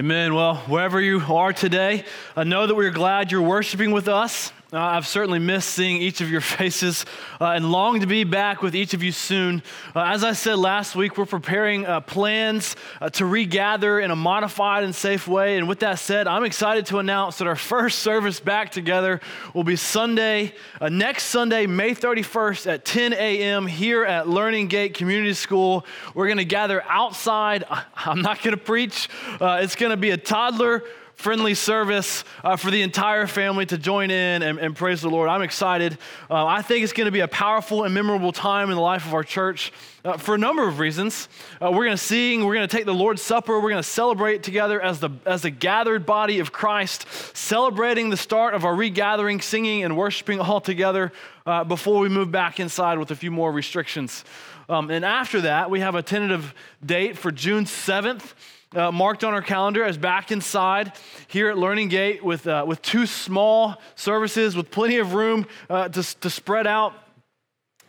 Amen. Well, wherever you are today, I know that we're glad you're worshiping with us. Uh, I've certainly missed seeing each of your faces uh, and long to be back with each of you soon. Uh, as I said last week, we're preparing uh, plans uh, to regather in a modified and safe way. And with that said, I'm excited to announce that our first service back together will be Sunday, uh, next Sunday, May 31st at 10 a.m. here at Learning Gate Community School. We're going to gather outside. I'm not going to preach, it's going to be a toddler friendly service uh, for the entire family to join in and, and praise the Lord. I'm excited. Uh, I think it's going to be a powerful and memorable time in the life of our church uh, for a number of reasons. Uh, we're going to sing, we're going to take the Lord's Supper, we're going to celebrate together as the, as the gathered body of Christ, celebrating the start of our regathering, singing and worshiping all together uh, before we move back inside with a few more restrictions. Um, and after that, we have a tentative date for June 7th uh, marked on our calendar as back inside here at Learning Gate with, uh, with two small services with plenty of room uh, to, to spread out.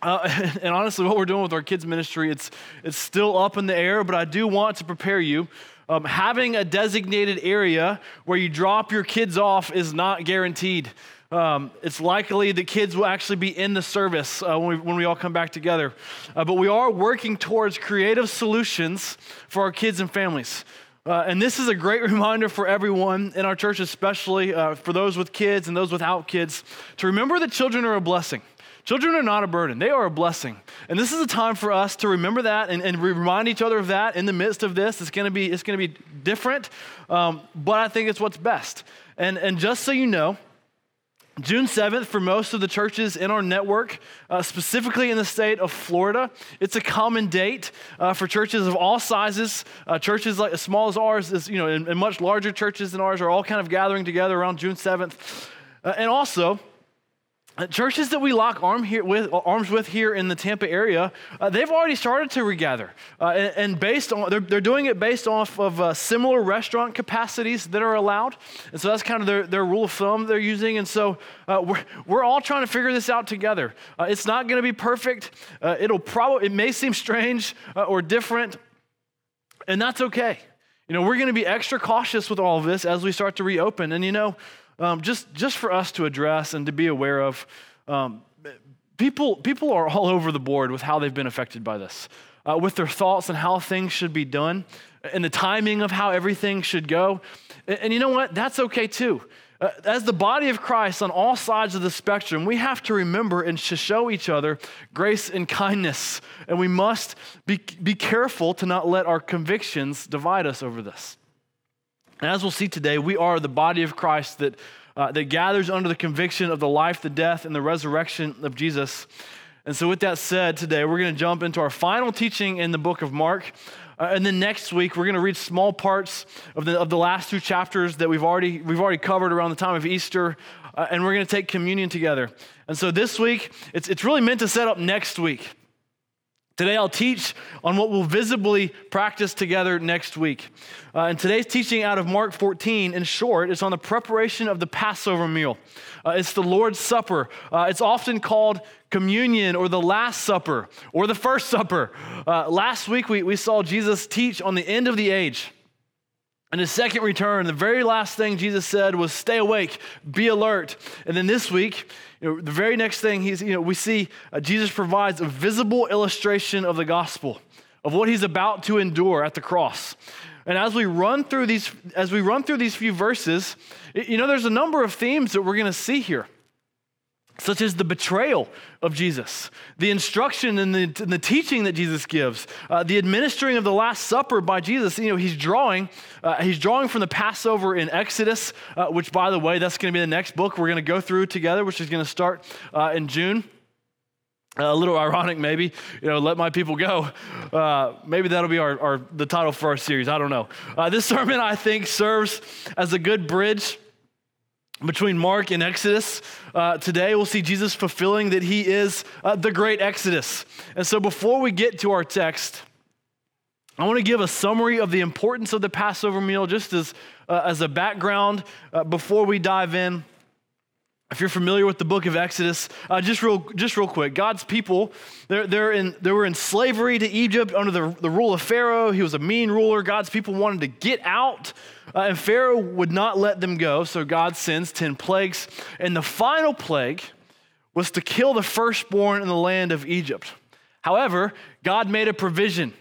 Uh, and honestly, what we're doing with our kids' ministry, it's, it's still up in the air, but I do want to prepare you. Um, having a designated area where you drop your kids off is not guaranteed. Um, it's likely the kids will actually be in the service uh, when, we, when we all come back together. Uh, but we are working towards creative solutions for our kids and families. Uh, and this is a great reminder for everyone in our church, especially uh, for those with kids and those without kids, to remember that children are a blessing. Children are not a burden, they are a blessing. And this is a time for us to remember that and, and remind each other of that in the midst of this. It's gonna be, it's gonna be different, um, but I think it's what's best. And, and just so you know, June 7th, for most of the churches in our network, uh, specifically in the state of Florida, it's a common date uh, for churches of all sizes. Uh, churches like as small as ours, is, you know, and, and, much larger churches than ours are all kind of gathering together around June 7th. Uh, and also, churches that we lock arm here with, arms with here in the Tampa area, uh, they've already started to regather. Uh, and, and, based on, they're, they're doing it based off of uh, similar restaurant capacities that are allowed. And so that's kind of their, their rule of thumb they're using. And so uh, we're, we're all trying to figure this out together. Uh, it's not going to be perfect. it'll probably, it may seem strange or different, and that's okay. You know, we're going to be extra cautious with all of this as we start to reopen. And you know, um, just, just for us to address and to be aware of. Um, people, people are all over the board with how they've been affected by this, uh, with their thoughts on how things should be done and the timing of how everything should go. And, and you know what? That's okay too. Uh, as the body of Christ on all sides of the spectrum, we have to remember and to show each other grace and kindness. And we must be, be careful to not let our convictions divide us over this. And as we'll see today, we are the body of Christ that, uh, that gathers under the conviction of the life, the death, and the resurrection of Jesus. And so, with that said, today we're going to jump into our final teaching in the book of Mark. Uh, and then next week, we're going to read small parts of the, of the last two chapters that we've already, we've already covered around the time of Easter. Uh, and we're going to take communion together. And so this week, it's, it's really meant to set up next week. Today, I'll teach on what we'll visibly practice together next week. Uh, and today's teaching out of Mark 14, in short, is on the preparation of the Passover meal. Uh, it's the Lord's Supper. Uh, it's often called communion or the Last Supper or the First Supper. Uh, last week, we, we saw Jesus teach on the end of the age. And his second return, the very last thing Jesus said was, Stay awake, be alert. And then this week, you know, the very next thing he's, you know, we see uh, Jesus provides a visible illustration of the gospel, of what he's about to endure at the cross. And as we run through these, as we run through these few verses, you know, there's a number of themes that we're going to see here such as the betrayal of Jesus, the instruction and the, and the teaching that Jesus gives, uh, the administering of the Last Supper by Jesus. You know, he's drawing, uh, he's drawing from the Passover in Exodus, uh, which, by the way, that's going to be the next book we're going to go through together, which is going to start uh, in June. a little ironic, maybe. You know, let my people go. Uh, maybe that'll be our, our, the title for our series. I don't know. Uh, this sermon, I think, serves as a good bridge between Mark and Exodus. Uh, today, we'll see Jesus fulfilling that he is uh, the great Exodus. And so, before we get to our text, I want to give a summary of the importance of the Passover meal just as, uh, as a background uh, before we dive in. If you're familiar with the book of Exodus, uh, just, real, just real quick, God's people, they're, they're in, they were in slavery to Egypt under the, the rule of Pharaoh. He was a mean ruler. God's people wanted to get out, uh, and Pharaoh would not let them go. So God sends 10 plagues. And the final plague was to kill the firstborn in the land of Egypt. However, God made a provision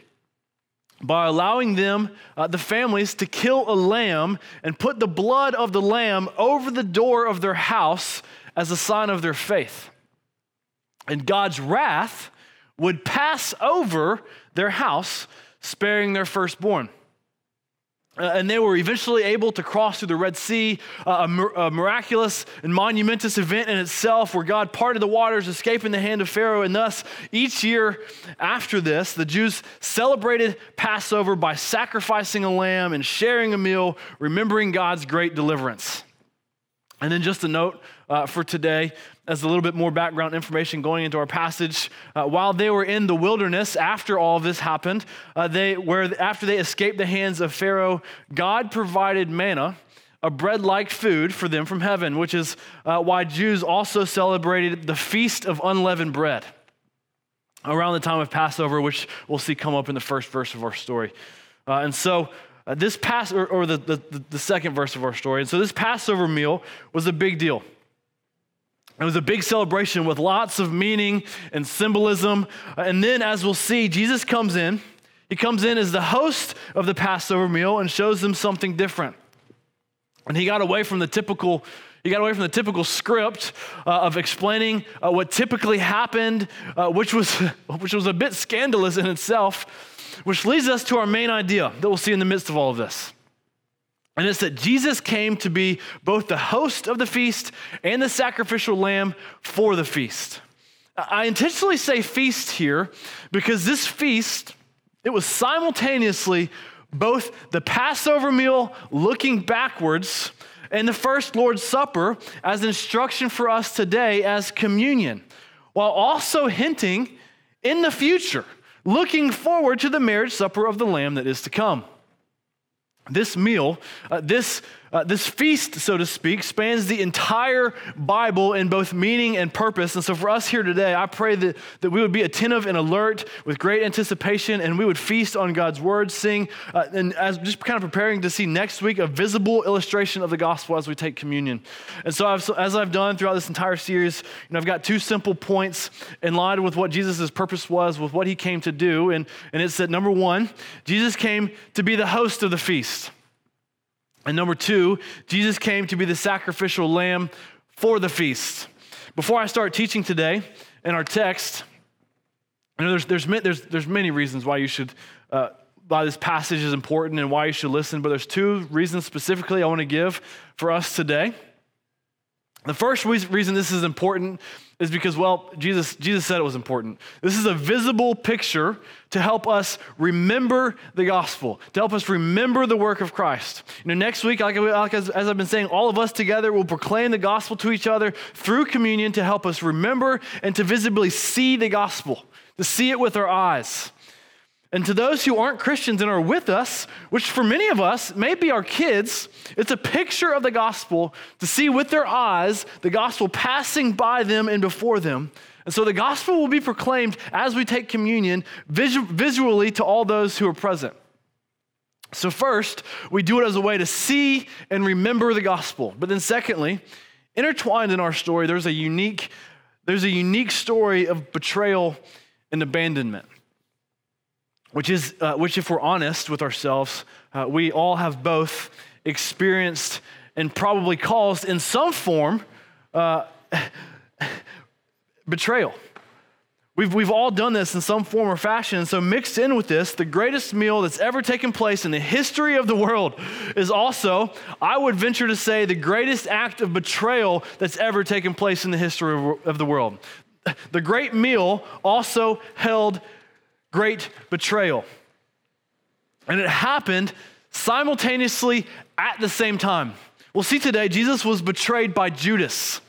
by allowing them, uh, the families, to kill a lamb and put the blood of the lamb over the door of their house as a sign of their faith. And God's wrath would pass over their house, sparing their firstborn. Uh, and they were eventually able to cross through the Red Sea, uh, a, mir- a, miraculous and monumentous event in itself where God parted the waters, escaping the hand of Pharaoh. And thus, each year after this, the Jews celebrated Passover by sacrificing a lamb and sharing a meal, remembering God's great deliverance. And then, just a note uh, for today as a little bit more background information going into our passage. Uh, while they were in the wilderness, after all this happened, uh, they where after they escaped the hands of Pharaoh, God provided manna, a bread-like food for them from heaven, which is uh, why Jews also celebrated the feast of unleavened bread around the time of Passover, which we'll see come up in the first verse of our story. Uh, and so. Uh, this pass or, or the, the, the second verse of our story. And so this Passover meal was a big deal. It was a big celebration with lots of meaning and symbolism. And then, as we'll see, Jesus comes in. He comes in as the host of the Passover meal and shows them something different. And he got away from the typical he got away from the typical script uh, of explaining uh, what typically happened, uh, which, was, which was a bit scandalous in itself, which leads us to our main idea that we'll see in the midst of all of this. And it's that Jesus came to be both the host of the feast and the sacrificial lamb for the feast. I intentionally say feast here because this feast, it was simultaneously both the Passover meal looking backwards and the first Lord's Supper as instruction for us today as communion, while also hinting in the future, looking forward to the marriage supper of the Lamb that is to come. This meal, uh, this, uh, this feast, so to speak, spans the entire Bible in both meaning and purpose. And so, for us here today, I pray that, that we would be attentive and alert with great anticipation, and we would feast on God's word, sing, uh, and as just kind of preparing to see next week a visible illustration of the gospel as we take communion. And so, I've, as I've done throughout this entire series, you know, I've got two simple points in line with what Jesus' purpose was, with what he came to do. And, and it's that number one, Jesus came to be the host of the feast. And number two, Jesus came to be the sacrificial lamb for the feast. Before I start teaching today in our text, I know there's, there's, there's, there's many reasons why you should, uh, why this passage is important and why you should listen, but there's two reasons specifically I want to give for us today. The first reason this is important is because, well, Jesus, Jesus said it was important. This is a visible picture to help us remember the gospel, to help us remember the work of Christ. You know, next week, like, like as, as I've been saying, all of us together will proclaim the gospel to each other through communion to help us remember and to visibly see the gospel, to see it with our eyes. And to those who aren't Christians and are with us, which for many of us may be our kids, it's a picture of the gospel to see with their eyes the gospel passing by them and before them. And so the gospel will be proclaimed as we take communion visu- visually to all those who are present. So, first, we do it as a way to see and remember the gospel. But then, secondly, intertwined in our story, there's a unique, there's a unique story of betrayal and abandonment which is, uh, which, if we're honest with ourselves, uh, we all have both experienced and probably caused in some form uh, betrayal. We've, we've all done this in some form or fashion. So, mixed in with this, the greatest meal that's ever taken place in the history of the world is also, I would venture to say, the greatest act of betrayal that's ever taken place in the history of, of the world. The great meal also held great betrayal. And it happened simultaneously at the same time. We'll see today, Jesus was betrayed by Judas,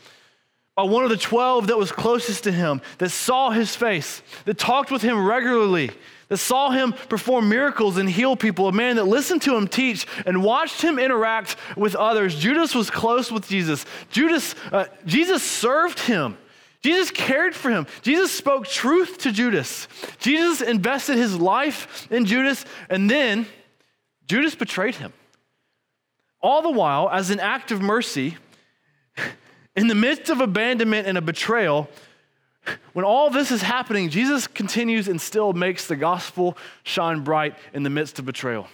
by one of the 12 that was closest to him, that saw his face, that talked with him regularly, that saw him perform miracles and heal people, a man that listened to him teach and watched him interact with others. Judas was close with Jesus. Judas, uh, Jesus served him. Jesus cared for him. Jesus spoke truth to Judas. Jesus invested his life in Judas, and then Judas betrayed him. All the while, as an act of mercy, in the midst of abandonment and a betrayal, when all this is happening, Jesus continues and still makes the gospel shine bright in the midst of betrayal.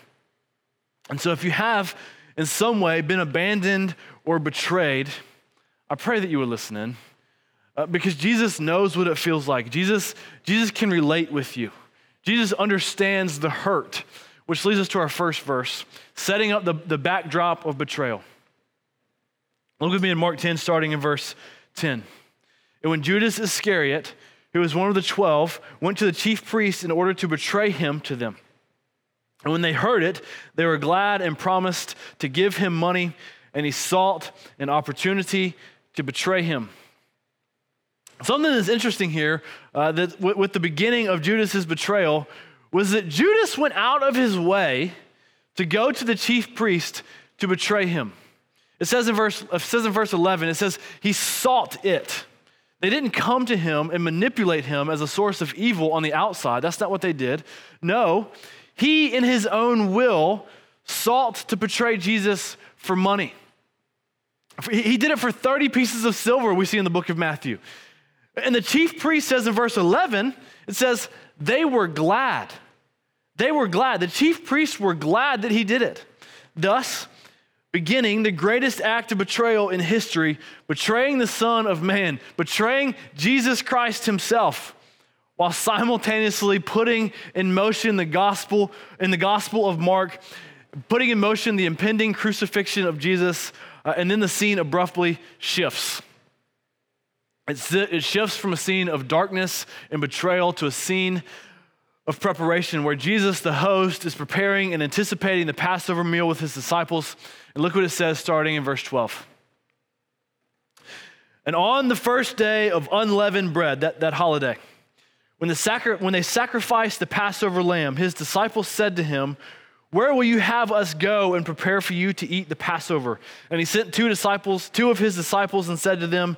And so, if you have in some way been abandoned or betrayed, I pray that you would listen in uh, because Jesus knows what it feels like. Jesus, Jesus can relate with you, Jesus understands the hurt, which leads us to our first verse, setting up the, the backdrop of betrayal. Look with me in Mark 10, starting in verse 10. And when Judas Iscariot, who was one of the twelve, went to the chief priests in order to betray him to them. And when they heard it, they were glad and promised to give him money, and he sought an opportunity to betray him. Something that's interesting here uh, that w- with the beginning of Judas's betrayal was that Judas went out of his way to go to the chief priest to betray him. It says in verse, it says in verse 11, it says, he sought it. They didn't come to him and manipulate him as a source of evil on the outside. That's not what they did. No, he, in his own will, sought to betray Jesus for money. He did it for 30 pieces of silver, we see in the book of Matthew. And the chief priest says in verse 11, it says, they were glad. They were glad. The chief priests were glad that he did it. Thus, beginning the greatest act of betrayal in history, betraying the Son of Man, betraying Jesus Christ himself, while simultaneously putting in motion the gospel, in the gospel of Mark, putting in motion the impending crucifixion of Jesus, uh, and then the scene abruptly shifts. It shifts from a scene of darkness and betrayal to a scene of preparation where Jesus, the host, is preparing and anticipating the Passover meal with his disciples and look what it says starting in verse 12. And on the first day of unleavened bread, that, that holiday, when, the sacri- when they sacrificed the Passover lamb, his disciples said to him, Where will you have us go and prepare for you to eat the Passover? And he sent two disciples, two of his disciples, and said to them,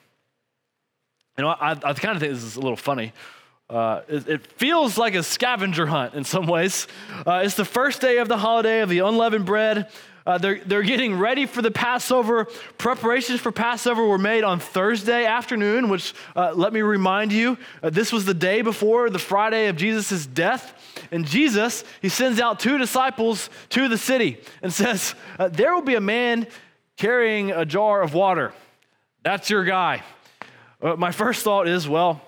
You know, I, I kind of think this is a little funny. Uh, it, it, feels like a scavenger hunt in some ways. Uh, it's the first day of the holiday of the unleavened bread. Uh, they're, they're getting ready for the Passover. Preparations for Passover were made on Thursday afternoon, which, uh, let me remind you, uh, this was the day before the Friday of Jesus' death. And Jesus, he sends out two disciples to the city and says, uh, There will be a man carrying a jar of water. That's your guy. Uh, my first thought is, well,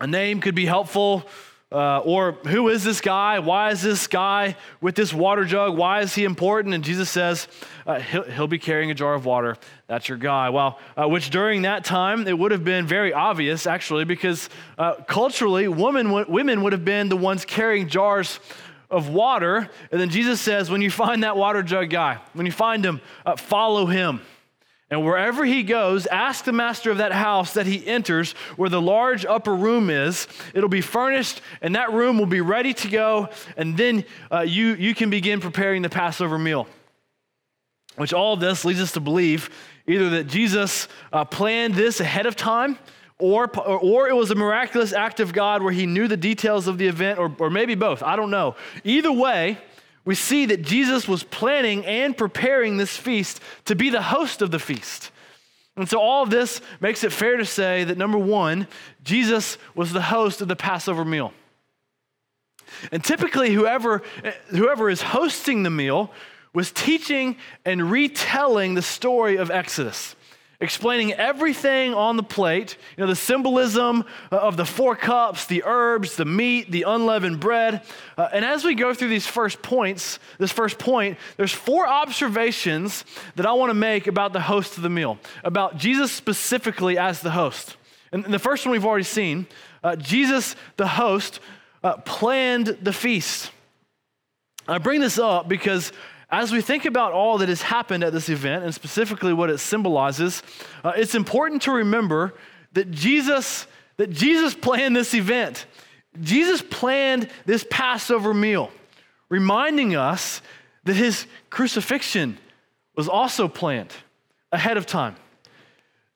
a name could be helpful. Uh, or who is this guy? Why is this guy with this water jug? Why is he important? And Jesus says, uh, he'll, he'll, be carrying a jar of water. That's your guy. Well, uh, which during that time, it would have been very obvious, actually, because uh, culturally, women, women would have been the ones carrying jars of water. And then Jesus says, when you find that water jug guy, when you find him, uh, follow him. And wherever he goes, ask the master of that house that he enters where the large upper room is. It'll be furnished, and that room will be ready to go. And then uh, you, you can begin preparing the Passover meal. Which all of this leads us to believe either that Jesus uh, planned this ahead of time, or, or it was a miraculous act of God where he knew the details of the event, or, or maybe both. I don't know. Either way, we see that Jesus was planning and preparing this feast to be the host of the feast. And so, all of this makes it fair to say that number one, Jesus was the host of the Passover meal. And typically, whoever, whoever is hosting the meal was teaching and retelling the story of Exodus. Explaining everything on the plate, you know, the symbolism uh, of the four cups, the herbs, the meat, the unleavened bread. Uh, and as we go through these first points, this first point, there's four observations that I want to make about the host of the meal, about Jesus specifically as the host. And the first one we've already seen uh, Jesus, the host, uh, planned the feast. I bring this up because as we think about all that has happened at this event and specifically what it symbolizes, uh, it's important to remember that Jesus, that Jesus planned this event. Jesus planned this Passover meal, reminding us that his crucifixion was also planned ahead of time.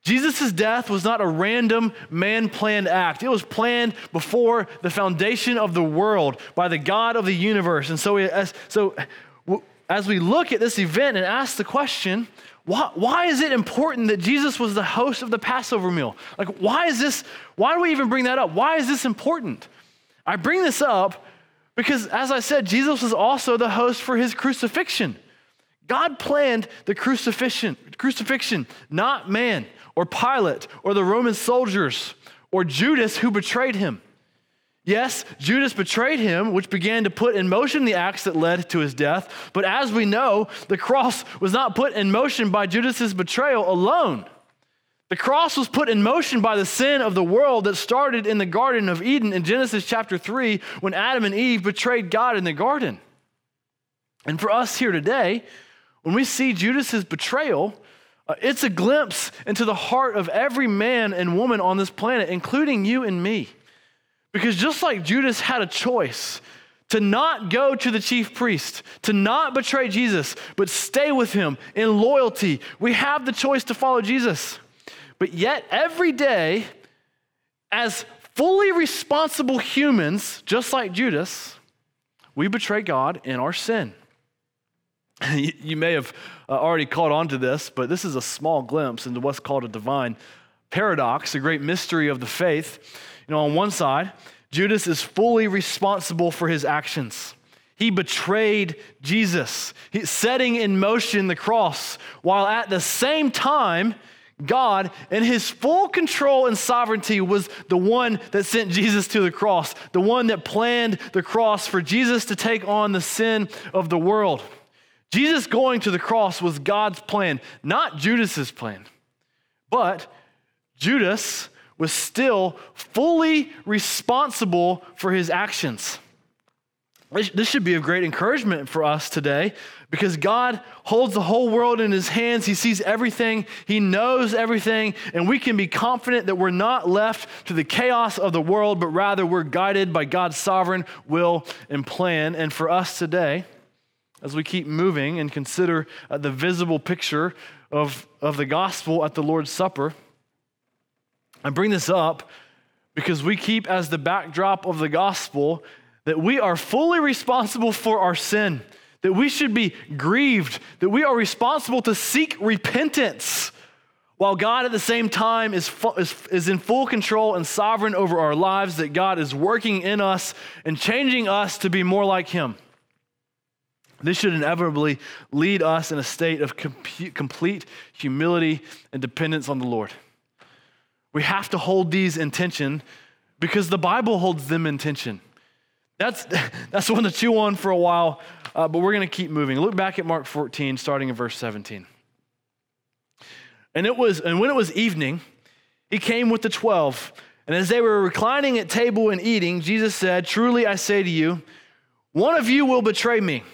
Jesus' death was not a random man planned act. It was planned before the foundation of the world by the God of the universe. And so, as, so as we look at this event and ask the question, why, why is it important that Jesus was the host of the Passover meal? Like, why is this, why do we even bring that up? Why is this important? I bring this up because, as I said, Jesus was also the host for his crucifixion. God planned the crucifixion, crucifixion, not man or Pilate or the Roman soldiers or Judas who betrayed him. Yes, Judas betrayed him, which began to put in motion the acts that led to his death. But as we know, the cross was not put in motion by Judas's betrayal alone. The cross was put in motion by the sin of the world that started in the Garden of Eden in Genesis chapter 3 when Adam and Eve betrayed God in the garden. And for us here today, when we see Judas's betrayal, uh, it's a glimpse into the heart of every man and woman on this planet, including you and me. Because just like Judas had a choice to not go to the chief priest, to not betray Jesus, but stay with him in loyalty, we have the choice to follow Jesus. But yet, every day, as fully responsible humans, just like Judas, we betray God in our sin. you may have uh, already caught on to this, but this is a small glimpse into what's called a divine paradox, a great mystery of the faith. You know, on one side, Judas is fully responsible for his actions. He betrayed Jesus, setting in motion the cross, while at the same time, God, in his full control and sovereignty, was the one that sent Jesus to the cross, the one that planned the cross for Jesus to take on the sin of the world. Jesus going to the cross was God's plan, not Judas's plan. But Judas was still fully responsible for his actions. This should be a great encouragement for us today because God holds the whole world in his hands. He sees everything, he knows everything, and we can be confident that we're not left to the chaos of the world, but rather we're guided by God's sovereign will and plan. And for us today, as we keep moving and consider uh, the visible picture of, of the gospel at the Lord's Supper, I bring this up because we keep as the backdrop of the gospel that we are fully responsible for our sin, that we should be grieved, that we are responsible to seek repentance, while God at the same time is, is, is in full control and sovereign over our lives, that God is working in us and changing us to be more like Him. This should inevitably lead us in a state of complete humility and dependence on the Lord. We have to hold these in tension because the Bible holds them in tension. That's, that's one to chew on for a while, uh, but we're going to keep moving. Look back at Mark 14, starting in verse 17. And it was, and when it was evening, he came with the twelve. And as they were reclining at table and eating, Jesus said, Truly I say to you, one of you will betray me,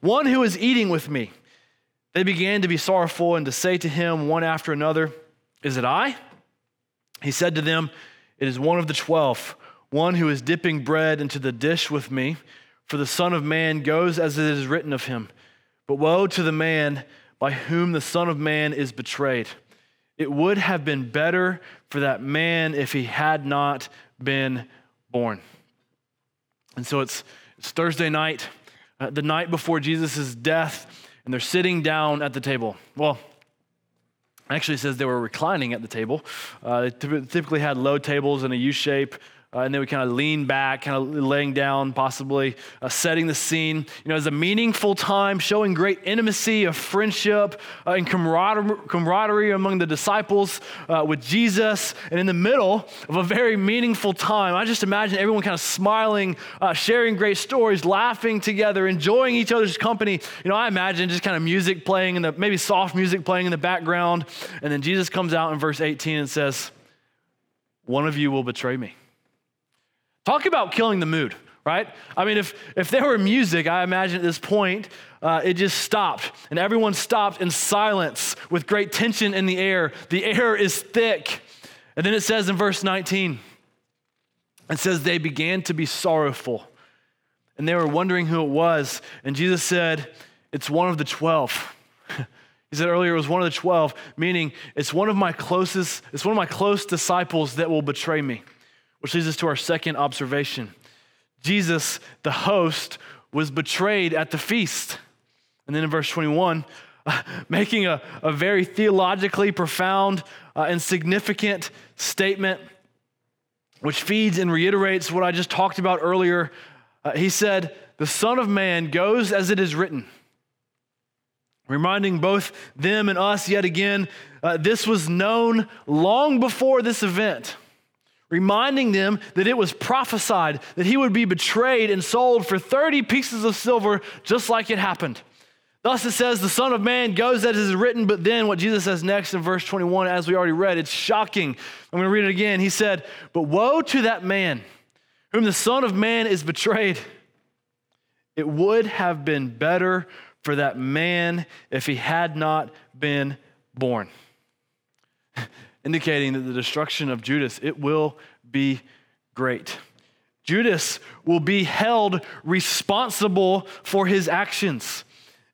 one who is eating with me. They began to be sorrowful and to say to him one after another, Is it I? He said to them, It is one of the twelve, one who is dipping bread into the dish with me. For the Son of Man goes as it is written of him. But woe to the man by whom the Son of Man is betrayed. It would have been better for that man if he had not been born. And so it's, it's Thursday night, uh, the night before Jesus' death, and they're sitting down at the table. Well, Actually, says they were reclining at the table. Uh, they typically had low tables in a U shape. Uh, and then we kind of lean back, kind of laying down, possibly uh, setting the scene. You know, as a meaningful time, showing great intimacy of friendship uh, and camaraderie, camaraderie, among the disciples uh, with Jesus. And in the middle of a very meaningful time, I just imagine everyone kind of smiling, uh, sharing great stories, laughing together, enjoying each other's company. You know, I imagine just kind of music playing in the maybe soft music playing in the background. And then Jesus comes out in verse 18 and says, "One of you will betray me." Talk about killing the mood, right? I mean, if, if there were music, I imagine at this point, uh, it just stopped, and everyone stopped in silence with great tension in the air. The air is thick. And then it says in verse 19, it says, They began to be sorrowful, and they were wondering who it was. And Jesus said, It's one of the 12. He said earlier it was one of the 12, meaning it's one of my closest, it's one of my close disciples that will betray me. Which leads us to our second observation Jesus, the host, was betrayed at the feast. And then in verse 21, uh, making a, a very theologically profound uh, and significant statement, which feeds and reiterates what I just talked about earlier. Uh, he said, The Son of Man goes as it is written. Reminding both them and us yet again, uh, this was known long before this event reminding them that it was prophesied that he would be betrayed and sold for 30 pieces of silver, just like it happened. Thus it says, the Son of Man goes as is written, but then what Jesus says next in verse 21, as we already read, it's shocking. I'm going to read it again. He said, But woe to that man whom the Son of Man is betrayed. It would have been better for that man if he had not been born. indicating that the destruction of Judas, it will be great. Judas will be held responsible for his actions.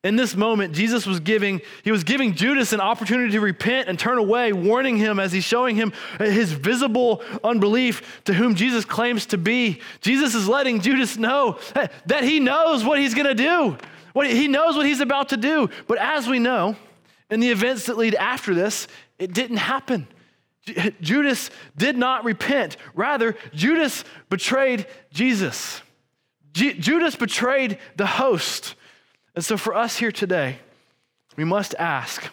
In this moment, Jesus was giving, he was giving Judas an opportunity to repent and turn away, warning him as he's showing him his visible unbelief to whom Jesus claims to be. Jesus is letting Judas know that he knows what he's going to do. What he knows what he's about to do. But as we know, in the events that lead after this, it didn't happen. Judas did not repent. Rather, Judas betrayed Jesus. Judas betrayed the host. And so, for us here today, we must ask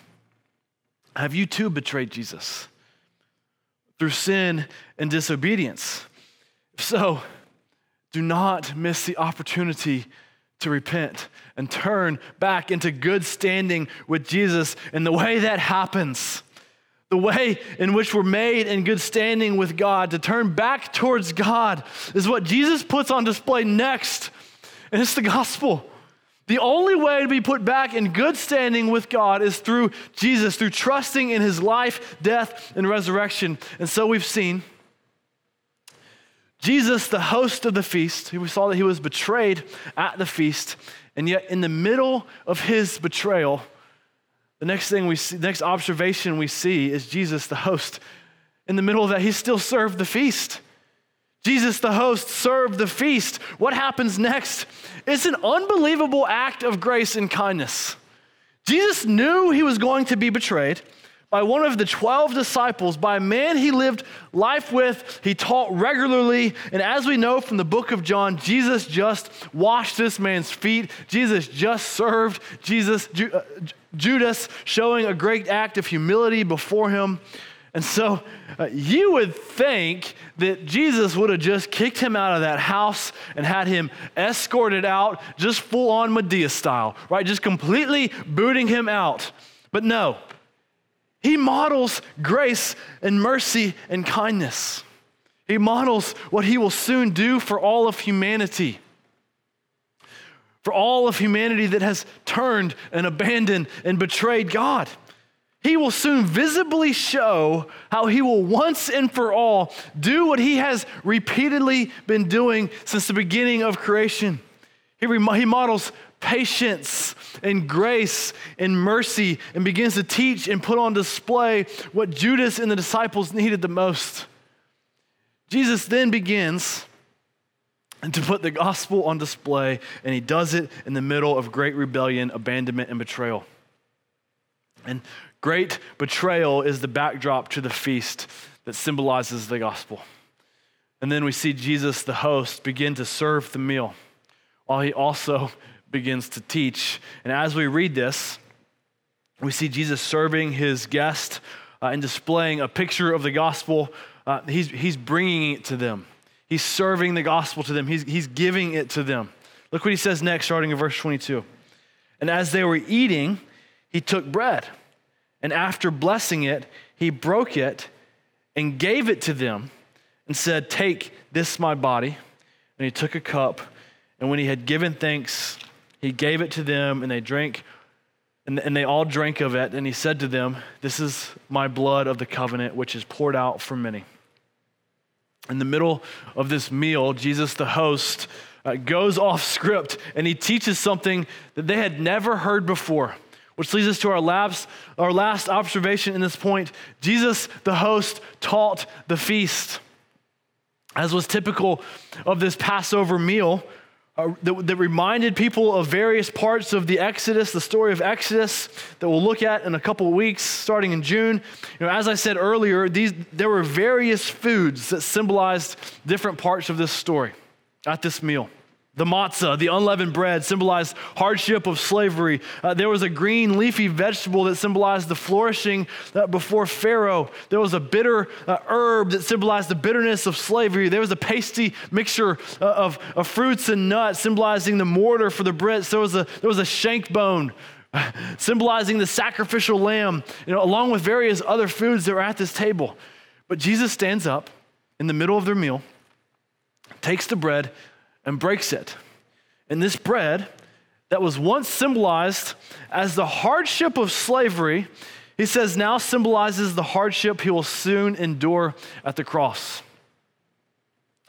Have you too betrayed Jesus through sin and disobedience? If so, do not miss the opportunity to repent and turn back into good standing with Jesus. And the way that happens the way in which we're made in good standing with God, to turn back towards God, is what Jesus puts on display next. And it's the gospel. The only way to be put back in good standing with God is through Jesus, through trusting in his life, death, and resurrection. And so we've seen Jesus, the host of the feast, we saw that he was betrayed at the feast, and yet in the middle of his betrayal, the next thing we see, next observation we see is Jesus, the host. In the middle of that, he still served the feast. Jesus, the host, served the feast. What happens next? It's an unbelievable act of grace and kindness. Jesus knew he was going to be betrayed by one of the 12 disciples, by a man he lived life with, he taught regularly. And as we know from the book of John, Jesus just washed this man's feet. Jesus just served Jesus, uh, Judas, showing a great act of humility before him. And so uh, you would think that Jesus would have just kicked him out of that house and had him escorted out, just full on Madea style, right? Just completely booting him out. But no, he models grace and mercy and kindness. He models what he will soon do for all of humanity. For all of humanity that has turned and abandoned and betrayed God. He will soon visibly show how he will once and for all do what he has repeatedly been doing since the beginning of creation. He, he models patience and grace and mercy and begins to teach and put on display what Judas and the disciples needed the most. Jesus then begins to put the gospel on display, and he does it in the middle of great rebellion, abandonment, and betrayal. And great betrayal is the backdrop to the feast that symbolizes the gospel. And then we see Jesus, the host, begin to serve the meal while he also begins to teach. And as we read this, we see Jesus serving his guest uh, and displaying a picture of the gospel. Uh, he's, he's bringing it to them. He's serving the gospel to them. He's, he's giving it to them. Look what he says next, starting in verse 22. And as they were eating, he took bread. And after blessing it, he broke it and gave it to them and said, Take this, my body. And he took a cup. And when he had given thanks, he gave it to them, and they drank and, and they all drank of it. And he said to them, This is my blood of the covenant, which is poured out for many. In the middle of this meal, Jesus, the host, uh, goes off script and he teaches something that they had never heard before. Which leads us to our last, our last observation in this point. Jesus, the host, taught the feast. As was typical of this Passover meal, uh, that, that, reminded people of various parts of the Exodus, the story of Exodus that we'll look at in a couple of weeks, starting in June. You know, as I said earlier, these, there were various foods that symbolized different parts of this story at this meal. The matzah, the unleavened bread, symbolized hardship of slavery. Uh, there was a green leafy vegetable that symbolized the flourishing uh, before Pharaoh. There was a bitter uh, herb that symbolized the bitterness of slavery. There was a pasty mixture uh, of, of fruits and nuts symbolizing the mortar for the Brits. There was a, there was a shank bone symbolizing the sacrificial lamb, you know, along with various other foods that were at this table. But Jesus stands up in the middle of their meal, takes the bread, and breaks it. And this bread that was once symbolized as the hardship of slavery, he says now symbolizes the hardship he will soon endure at the cross.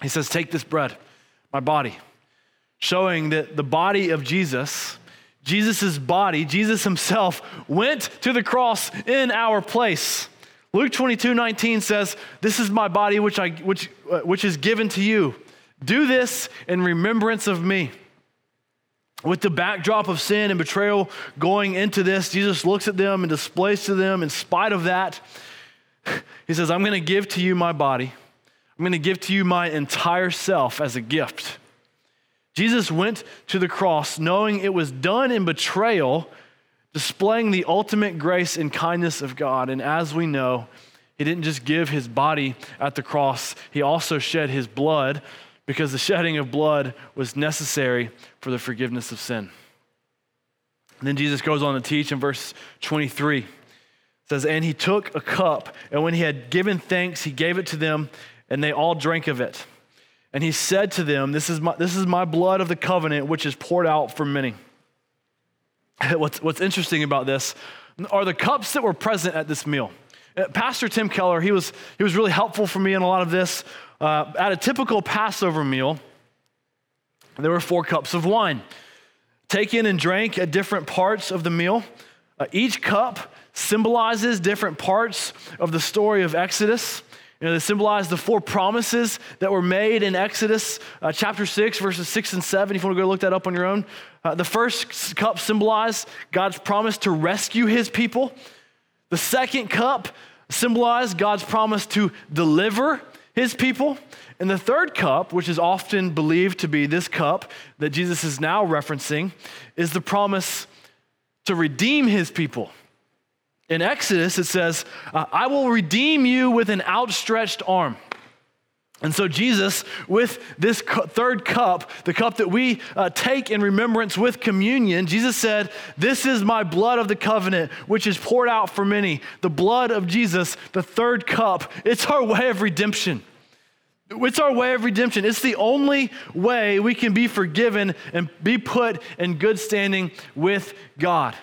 He says, Take this bread, my body, showing that the body of Jesus, Jesus' body, Jesus himself, went to the cross in our place. Luke 22 19 says, This is my body which, I, which, uh, which is given to you. Do this in remembrance of me. With the backdrop of sin and betrayal going into this, Jesus looks at them and displays to them, in spite of that, he says, I'm going to give to you my body. I'm going to give to you my entire self as a gift. Jesus went to the cross knowing it was done in betrayal, displaying the ultimate grace and kindness of God. And as we know, he didn't just give his body at the cross, he also shed his blood because the shedding of blood was necessary for the forgiveness of sin. And then Jesus goes on to teach in verse 23. It says, And he took a cup, and when he had given thanks, he gave it to them, and they all drank of it. And he said to them, This is my, this is my blood of the covenant, which is poured out for many. What's, what's interesting about this are the cups that were present at this meal. Uh, Pastor Tim Keller, he was, he was really helpful for me in a lot of this. Uh, at a typical Passover meal, there were four cups of wine taken and drank at different parts of the meal. Uh, each cup symbolizes different parts of the story of Exodus. You know, they symbolize the four promises that were made in Exodus uh, chapter 6, verses 6 and 7. If you want to go look that up on your own. Uh, the first cup symbolized God's promise to rescue his people. The second cup symbolized God's promise to deliver his people. And the third cup, which is often believed to be this cup that Jesus is now referencing, is the promise to redeem his people. In Exodus, it says, uh, I will redeem you with an outstretched arm. And so, Jesus, with this third cup, the cup that we uh, take in remembrance with communion, Jesus said, This is my blood of the covenant, which is poured out for many. The blood of Jesus, the third cup, it's our way of redemption. It's our way of redemption. It's the only way we can be forgiven and be put in good standing with God.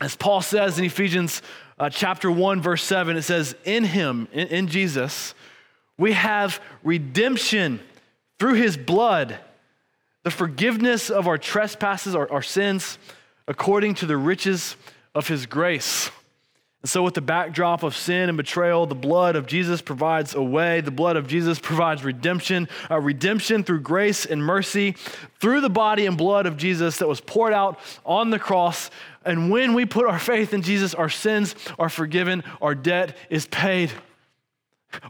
As Paul says in Ephesians uh, chapter 1, verse 7, it says, In him, in, in Jesus, we have redemption through his blood, the forgiveness of our trespasses, our, our sins, according to the riches of his grace. And so, with the backdrop of sin and betrayal, the blood of Jesus provides a way. The blood of Jesus provides redemption, a redemption through grace and mercy, through the body and blood of Jesus that was poured out on the cross. And when we put our faith in Jesus, our sins are forgiven, our debt is paid.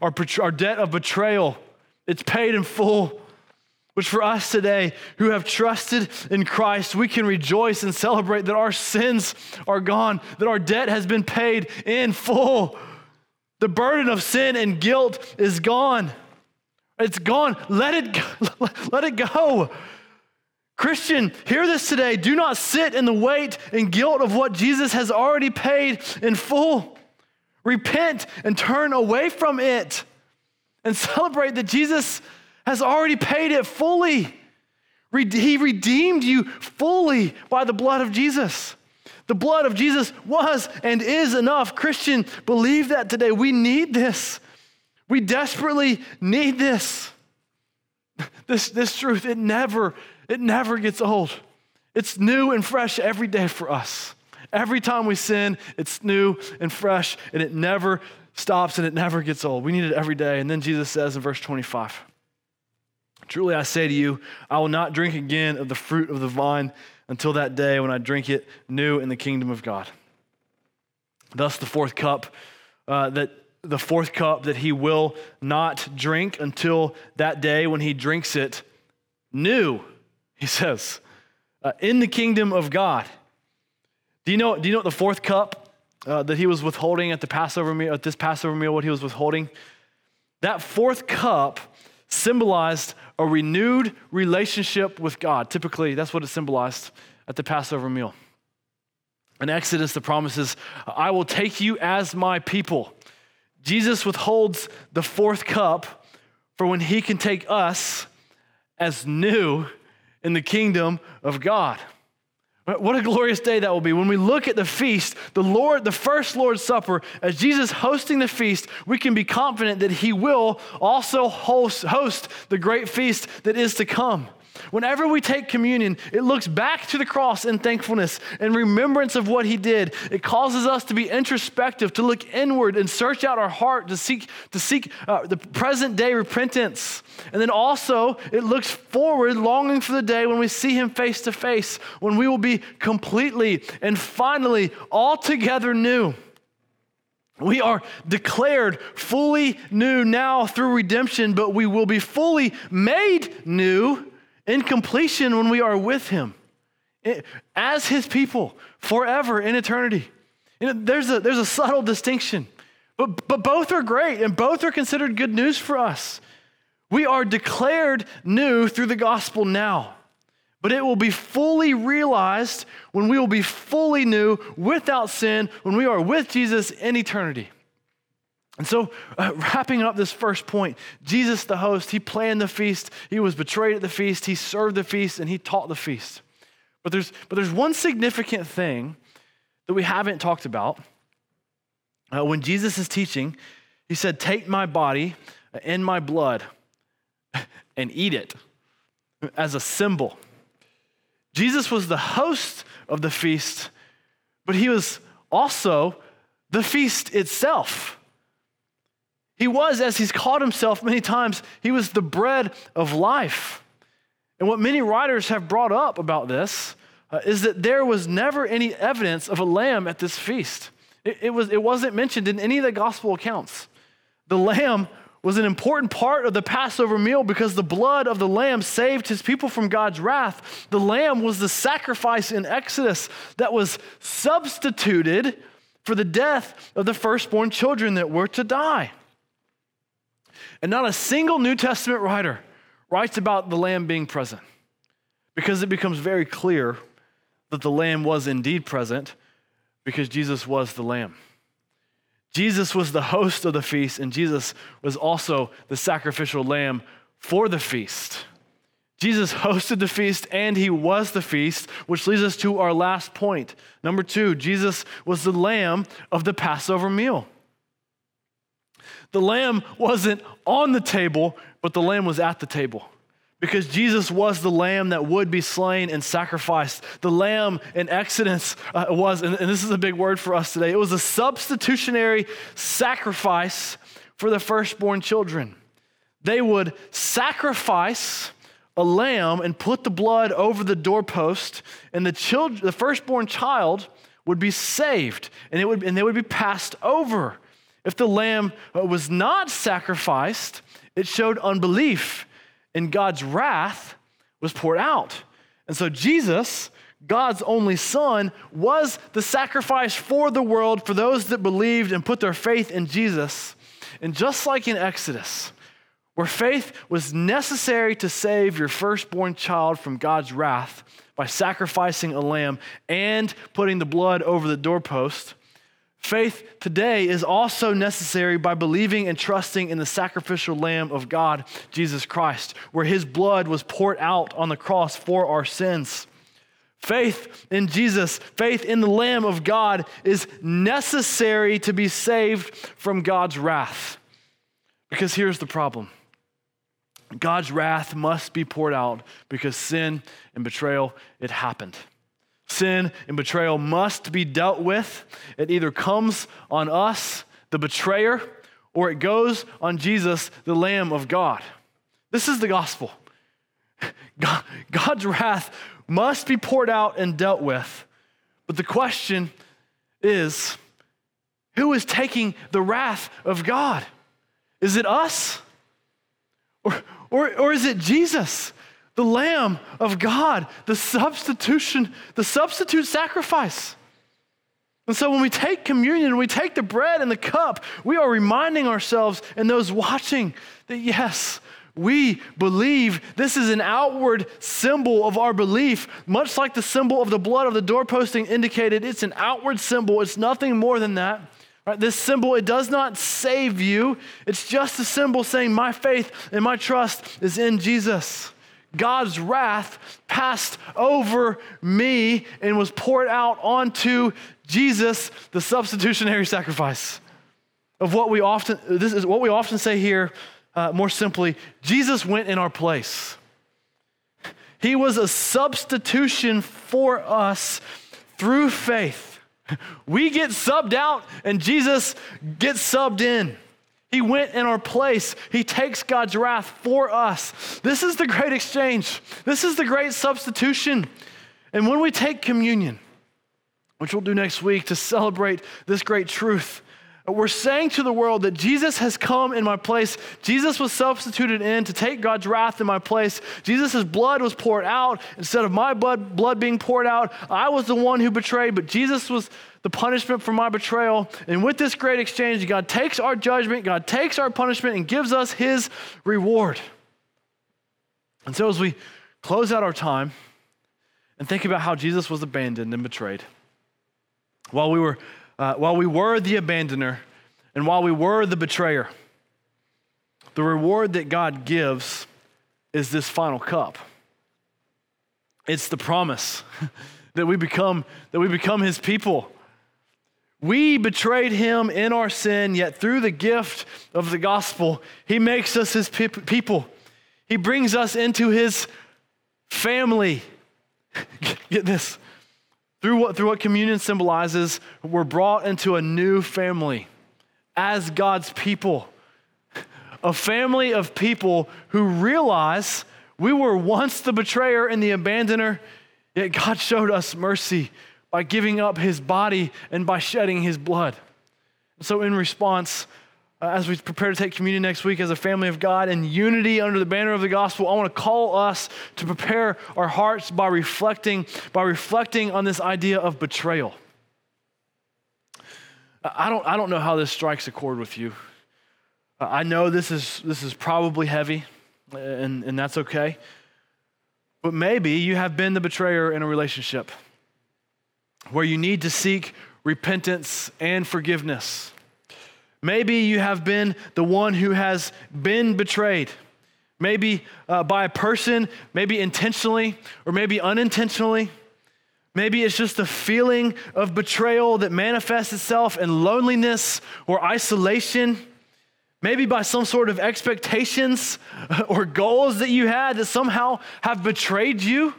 Our, our debt of betrayal It's paid in full. Which for us today who have trusted in Christ, we can rejoice and celebrate that our sins are gone, that our debt has been paid in full. The burden of sin and guilt is gone. It's gone. Let it go. Let it go. Christian, hear this today. Do not sit in the weight and guilt of what Jesus has already paid in full. Repent and turn away from it and celebrate that Jesus has already paid it fully. He redeemed you fully by the blood of Jesus. The blood of Jesus was and is enough. Christian, believe that today. We need this. We desperately need this. This, this truth, it never, it never gets old. It's new and fresh every day for us. Every time we sin, it's new and fresh, and it never stops and it never gets old. We need it every day. And then Jesus says in verse 25, Truly I say to you, I will not drink again of the fruit of the vine until that day when I drink it new in the kingdom of God. Thus, the fourth cup uh, that the fourth cup that he will not drink until that day when he drinks it new, he says, uh, in the kingdom of God. Do you know, do you know the fourth cup uh, that he was withholding at the Passover meal, at this Passover meal, what he was withholding? That fourth cup symbolized a renewed relationship with God. Typically, that's what it symbolized at the Passover meal. In Exodus, the promise is, I will take you as my people. Jesus withholds the fourth cup for when he can take us as new in the kingdom of God. Uh, what a glorious day that will be. When we look at the feast, the Lord, the first Lord's Supper, as Jesus hosting the feast, we can be confident that he will also host, host the great feast that is to come. Whenever we take communion, it looks back to the cross in thankfulness and remembrance of what he did. It causes us to be introspective, to look inward and search out our heart, to seek, to seek uh, the present day repentance. And then also, it looks forward, longing for the day when we see him face to face, when we will be completely and finally altogether new. We are declared fully new now through redemption, but we will be fully made new in completion when we are with Him eh, as His people forever in eternity. You know, there's, a, there's a subtle distinction, but, but both are great and both are considered good news for us. We are declared new through the gospel now, but it will be fully realized when we will be fully new without sin when we are with Jesus in eternity. And so, uh, wrapping up this first point, Jesus, the host, he planned the feast, he was betrayed at the feast, he served the feast, and he taught the feast. But there's, but there's one significant thing that we haven't talked about. Uh, when Jesus is teaching, he said, Take my body and my blood and eat it as a symbol. Jesus was the host of the feast, but he was also the feast itself. He was, as he's called himself many times, he was the bread of life. And what many writers have brought up about this uh, is that there was never any evidence of a lamb at this feast. It, it, was, it wasn't mentioned in any of the gospel accounts. The lamb was an important part of the Passover meal because the blood of the lamb saved his people from God's wrath. The lamb was the sacrifice in Exodus that was substituted for the death of the firstborn children that were to die. And not a single New Testament writer writes about the Lamb being present because it becomes very clear that the Lamb was indeed present because Jesus was the Lamb. Jesus was the host of the feast, and Jesus was also the sacrificial lamb for the feast. Jesus hosted the feast and he was the feast, which leads us to our last point. Number two, Jesus was the lamb of the Passover meal. The lamb wasn't on the table, but the lamb was at the table. Because Jesus was the lamb that would be slain and sacrificed. The lamb in Exodus uh, was, and, and this is a big word for us today, it was a substitutionary sacrifice for the firstborn children. They would sacrifice a lamb and put the blood over the doorpost, and the, child, the firstborn child would be saved, and, it would, and they would be passed over. If the lamb uh, was not sacrificed, it showed unbelief, and God's wrath was poured out. And so Jesus, God's only Son, was the sacrifice for the world for those that believed and put their faith in Jesus. And just like in Exodus, where faith was necessary to save your firstborn child from God's wrath by sacrificing a lamb and putting the blood over the doorpost, faith today is also necessary by believing and trusting in the sacrificial lamb of God, Jesus Christ, where his blood was poured out on the cross for our sins. Faith in Jesus, faith in the Lamb of God is necessary to be saved from God's wrath. Because here's the problem God's wrath must be poured out because sin and betrayal, it happened. Sin and betrayal must be dealt with. It either comes on us, the betrayer, or it goes on Jesus, the Lamb of God. This is the gospel. God, God's wrath must be poured out and dealt with. But the question is who is taking the wrath of God? Is it us? Or, or, or is it Jesus, the Lamb of God, the substitution, the substitute sacrifice? And so when we take communion, we take the bread and the cup, we are reminding ourselves and those watching that yes, we believe this is an outward symbol of our belief, much like the symbol of the blood of the doorposting indicated. It's an outward symbol, it's nothing more than that. Right, this symbol, it does not save you. It's just a symbol saying, My faith and my trust is in Jesus. God's wrath passed over me and was poured out onto Jesus, the substitutionary sacrifice. Of what we often, this is what we often say here, uh, more simply, Jesus went in our place. He was a substitution for us through faith. We get subbed out and Jesus gets subbed in. He went in our place. He takes God's wrath for us. This is the great exchange. This is the great substitution. And when we take communion, which we'll do next week to celebrate this great truth, we're saying to the world that Jesus has come in my place. Jesus was substituted in to take God's wrath in my place. Jesus' blood was poured out. Instead of my blood, blood being poured out, I was the one who betrayed, but Jesus was the punishment for my betrayal. And with this great exchange, God takes our judgment, God takes our punishment, and gives us his reward. And so as we close out our time and think about how Jesus was abandoned and betrayed, while we were uh, while we were the abandoner and while we were the betrayer, the reward that God gives is this final cup. It's the promise that we become that we become his people. We betrayed him in our sin, yet through the gift of the gospel, he makes us his people. He brings us into his family. Get this. Through what, through what communion symbolizes, we're brought into a new family as God's people. A family of people who realize we were once the betrayer and the abandoner, yet God showed us mercy by giving up his body and by shedding his blood. So, in response, uh, as we prepare to take communion next week as a family of God in unity under the banner of the gospel, I want to call us to prepare our hearts by reflecting, by reflecting on this idea of betrayal. I don't, I don't know how this strikes a chord with you. I know this is, this is probably heavy, and, and that's okay. But maybe you have been the betrayer in a relationship where you need to seek repentance and forgiveness. Maybe you have been the one who has been betrayed, maybe uh, by a person, maybe intentionally or maybe unintentionally. Maybe it's just a feeling of betrayal that manifests itself in loneliness or isolation. Maybe by some sort of expectations or goals that you had that somehow have betrayed you.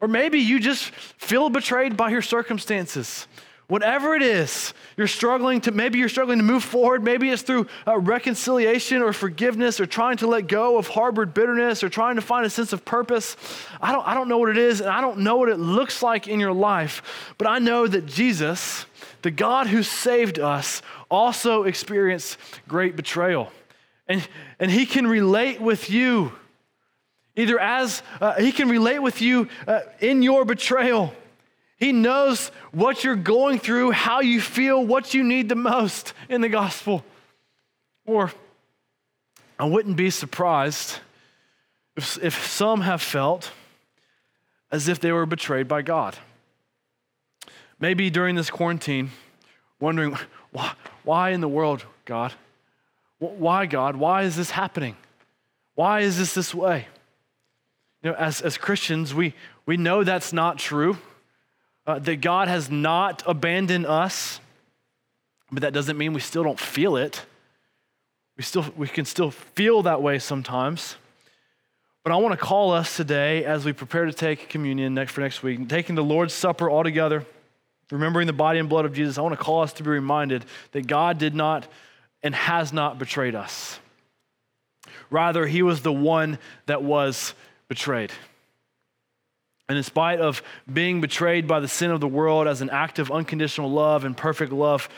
Or maybe you just feel betrayed by your circumstances Whatever it is, you're struggling to, maybe you're struggling to move forward. Maybe it's through uh, reconciliation or forgiveness or trying to let go of harbored bitterness or trying to find a sense of purpose. I don't, I don't know what it is and I don't know what it looks like in your life, but I know that Jesus, the God who saved us, also experienced great betrayal. And, and he can relate with you, either as uh, he can relate with you uh, in your betrayal. He knows what you're going through, how you feel, what you need the most in the gospel. Or I wouldn't be surprised if, if some have felt as if they were betrayed by God. Maybe during this quarantine, wondering, why, why in the world, God? Why, God? Why is this happening? Why is this this way? You know, as, as Christians, we, we know that's not true, uh, that God has not abandoned us, but that doesn't mean we still don't feel it. We, still, we can still feel that way sometimes. But I want to call us today as we prepare to take communion next, for next week, taking the Lord's Supper all together, remembering the body and blood of Jesus. I want to call us to be reminded that God did not and has not betrayed us. Rather, he was the one that was betrayed. And in spite of being betrayed by the sin of the world as an act of unconditional love and perfect love,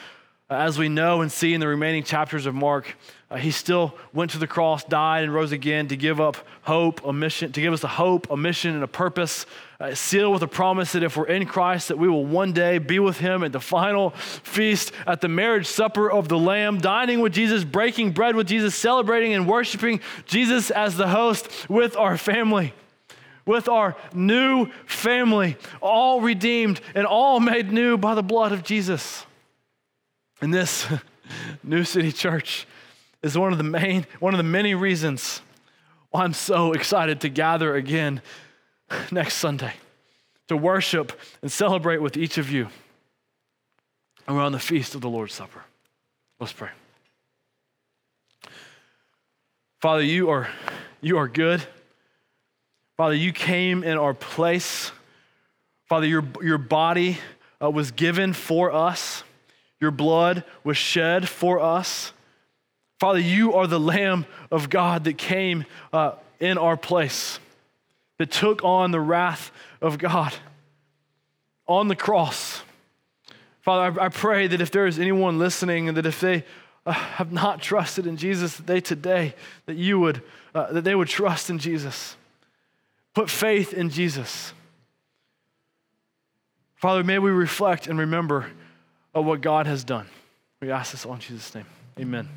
uh, as we know and see in the remaining chapters of Mark, uh, he still went to the cross, died, and rose again to give up hope, a mission, to give us a hope, a mission, and a purpose, uh, sealed with a promise that if we're in Christ, that we will one day be with him at the final feast, at the marriage supper of the Lamb, dining with Jesus, breaking bread with Jesus, celebrating and worshiping Jesus as the host with our family with our new family, all redeemed and all made new by the blood of Jesus. And this New City Church is one of the main, one of the many reasons why I'm so excited to gather again next Sunday to worship and celebrate with each of you around the feast of the Lord's Supper. Let's pray. Father, you are, you are good. Father, you came in our place. Father, your, your body uh, was given for us. Your blood was shed for us. Father, you are the Lamb of God that came uh, in our place, that took on the wrath of God on the cross. Father, I, I pray that if there is anyone listening and that if they uh, have not trusted in Jesus, that they today, that you would, uh, that they would trust in Jesus. Put faith in Jesus. Father, may we reflect and remember of what God has done. We ask this all in Jesus' name. Amen.